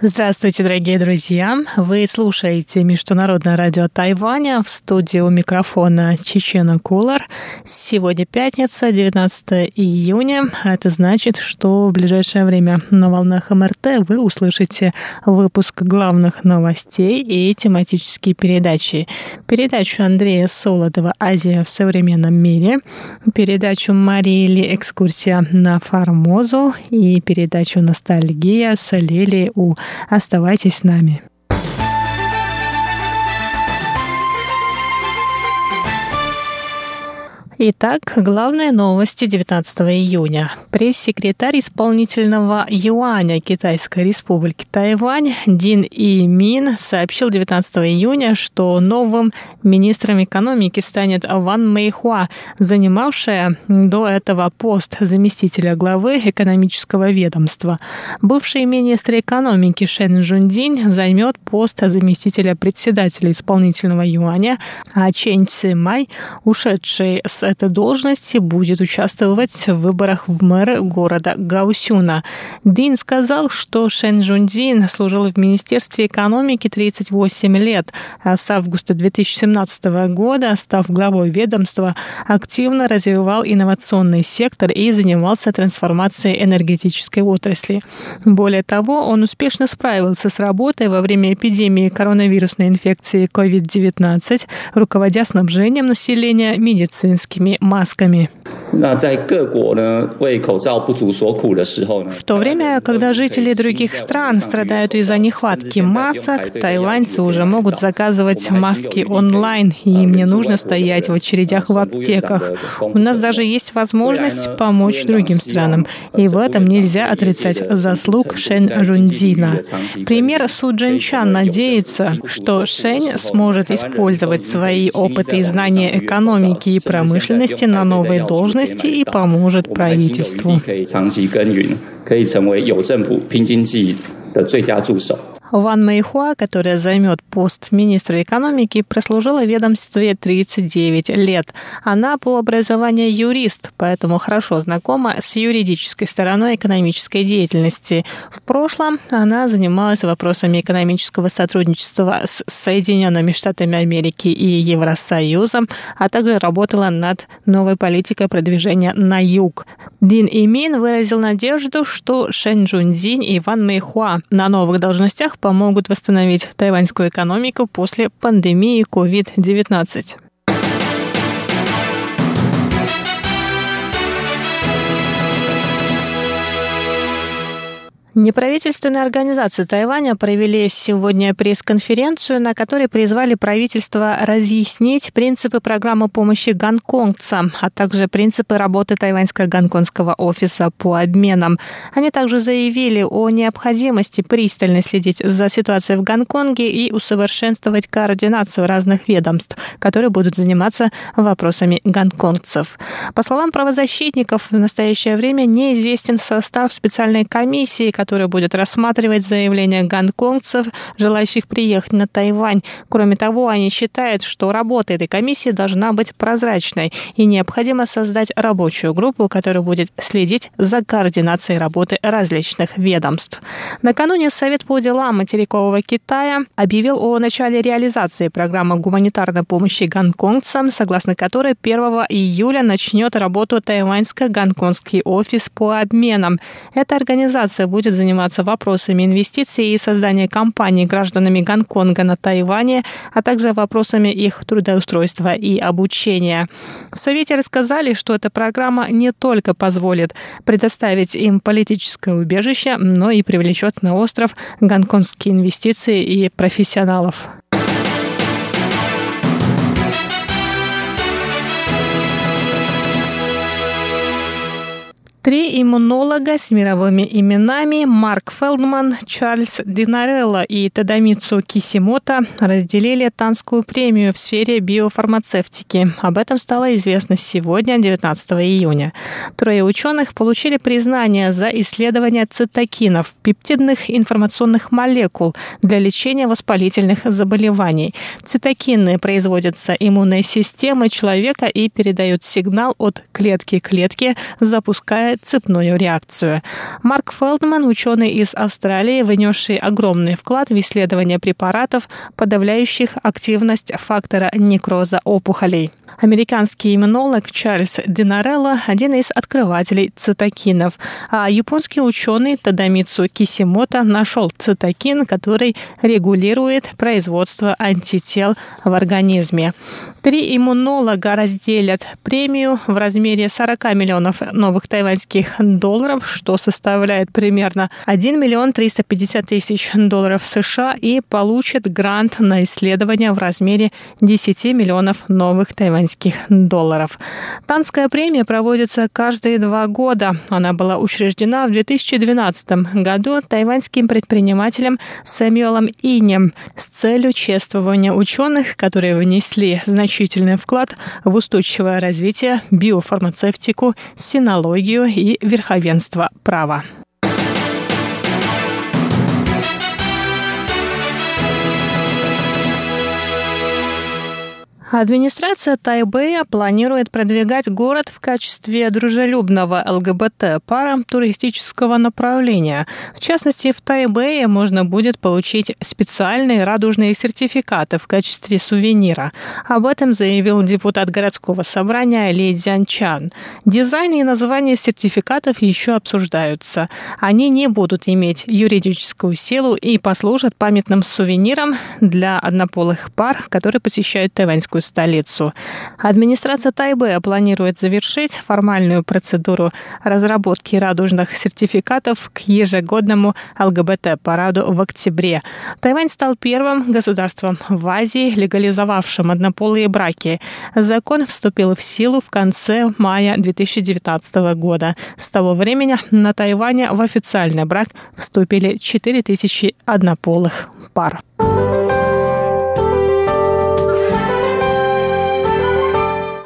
Здравствуйте, дорогие друзья! Вы слушаете Международное радио Тайваня в студии у микрофона Чечена Кулар. Сегодня пятница, 19 июня. Это значит, что в ближайшее время на волнах МРТ вы услышите выпуск главных новостей и тематические передачи. Передачу Андрея Солодова «Азия в современном мире», передачу Марии «Экскурсия на Формозу» и передачу «Ностальгия» с Лели У Оставайтесь с нами. Итак, главные новости 19 июня. Пресс-секретарь исполнительного юаня Китайской республики Тайвань Дин И Мин сообщил 19 июня, что новым министром экономики станет Ван Мэйхуа, занимавшая до этого пост заместителя главы экономического ведомства. Бывший министр экономики Шен Жундин займет пост заместителя председателя исполнительного юаня, а Чен Ци Май, ушедший с этой должности будет участвовать в выборах в мэры города Гаусюна. Дин сказал, что Шэн Жундин служил в Министерстве экономики 38 лет, а с августа 2017 года, став главой ведомства, активно развивал инновационный сектор и занимался трансформацией энергетической отрасли. Более того, он успешно справился с работой во время эпидемии коронавирусной инфекции COVID-19, руководя снабжением населения медицинскими медицинскими масками. В то время, когда жители других стран страдают из-за нехватки масок, тайваньцы уже могут заказывать маски онлайн, и им не нужно стоять в очередях в аптеках. У нас даже есть возможность помочь другим странам, и в этом нельзя отрицать заслуг Шен Жунзина. Пример Су Джинчан надеется, что Шень сможет использовать свои опыты и знания экономики и промышленности на новой должности и поможет правительству. Ван Мэйхуа, которая займет пост министра экономики, прослужила в ведомстве 39 лет. Она по образованию юрист, поэтому хорошо знакома с юридической стороной экономической деятельности. В прошлом она занималась вопросами экономического сотрудничества с Соединенными Штатами Америки и Евросоюзом, а также работала над новой политикой продвижения на юг. Дин Имин выразил надежду, что Шэн Джунзинь и Ван Мэйхуа на новых должностях помогут восстановить тайваньскую экономику после пандемии COVID-19. Неправительственные организации Тайваня провели сегодня пресс-конференцию, на которой призвали правительство разъяснить принципы программы помощи гонконгцам, а также принципы работы тайваньско-гонконгского офиса по обменам. Они также заявили о необходимости пристально следить за ситуацией в Гонконге и усовершенствовать координацию разных ведомств, которые будут заниматься вопросами гонконгцев. По словам правозащитников, в настоящее время неизвестен состав специальной комиссии, которая будет рассматривать заявления гонконгцев, желающих приехать на Тайвань. Кроме того, они считают, что работа этой комиссии должна быть прозрачной и необходимо создать рабочую группу, которая будет следить за координацией работы различных ведомств. Накануне Совет по делам материкового Китая объявил о начале реализации программы гуманитарной помощи гонконгцам, согласно которой 1 июля начнет работу тайваньско-гонконгский офис по обменам. Эта организация будет заниматься вопросами инвестиций и создания компаний гражданами Гонконга на Тайване, а также вопросами их трудоустройства и обучения. В Совете рассказали, что эта программа не только позволит предоставить им политическое убежище, но и привлечет на остров гонконгские инвестиции и профессионалов. Три иммунолога с мировыми именами Марк Фелдман, Чарльз Динарелло и Тадамицу Кисимото разделили Танскую премию в сфере биофармацевтики. Об этом стало известно сегодня, 19 июня. Трое ученых получили признание за исследование цитокинов, пептидных информационных молекул для лечения воспалительных заболеваний. Цитокины производятся иммунной системой человека и передают сигнал от клетки к клетке, запуская цепную реакцию. Марк Фелдман, ученый из Австралии, внесший огромный вклад в исследование препаратов, подавляющих активность фактора некроза опухолей. Американский иммунолог Чарльз Динарелло – один из открывателей цитокинов, а японский ученый Тадамицу Кисимото нашел цитокин, который регулирует производство антител в организме. Три иммунолога разделят премию в размере 40 миллионов новых тайваньских долларов, что составляет примерно 1 миллион 350 тысяч долларов США и получат грант на исследование в размере 10 миллионов новых тайваньских долларов. Танская премия проводится каждые два года. Она была учреждена в 2012 году тайваньским предпринимателем Сэмюэлом Инем с целью чествования ученых, которые внесли значительный вклад в устойчивое развитие, биофармацевтику, синологию и верховенство права. Администрация Тайбэя планирует продвигать город в качестве дружелюбного ЛГБТ-пара туристического направления. В частности, в Тайбэе можно будет получить специальные радужные сертификаты в качестве сувенира. Об этом заявил депутат городского собрания Ли Цзянчан. Дизайн и название сертификатов еще обсуждаются. Они не будут иметь юридическую силу и послужат памятным сувениром для однополых пар, которые посещают тайваньскую китайскую столицу. Администрация Тайбэя планирует завершить формальную процедуру разработки радужных сертификатов к ежегодному ЛГБТ-параду в октябре. Тайвань стал первым государством в Азии, легализовавшим однополые браки. Закон вступил в силу в конце мая 2019 года. С того времени на Тайване в официальный брак вступили 4000 однополых пар.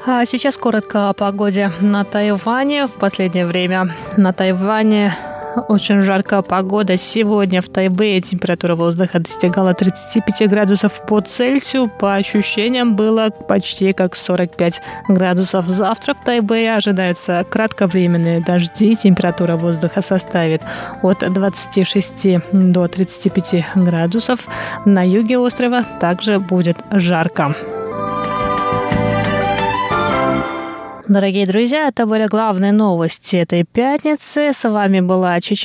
А сейчас коротко о погоде на Тайване. В последнее время на Тайване очень жаркая погода. Сегодня в Тайбэе температура воздуха достигала 35 градусов по Цельсию. По ощущениям было почти как 45 градусов. Завтра в Тайбэе ожидаются кратковременные дожди. Температура воздуха составит от 26 до 35 градусов. На юге острова также будет жарко. Дорогие друзья, это были главные новости этой пятницы. С вами была Чечена.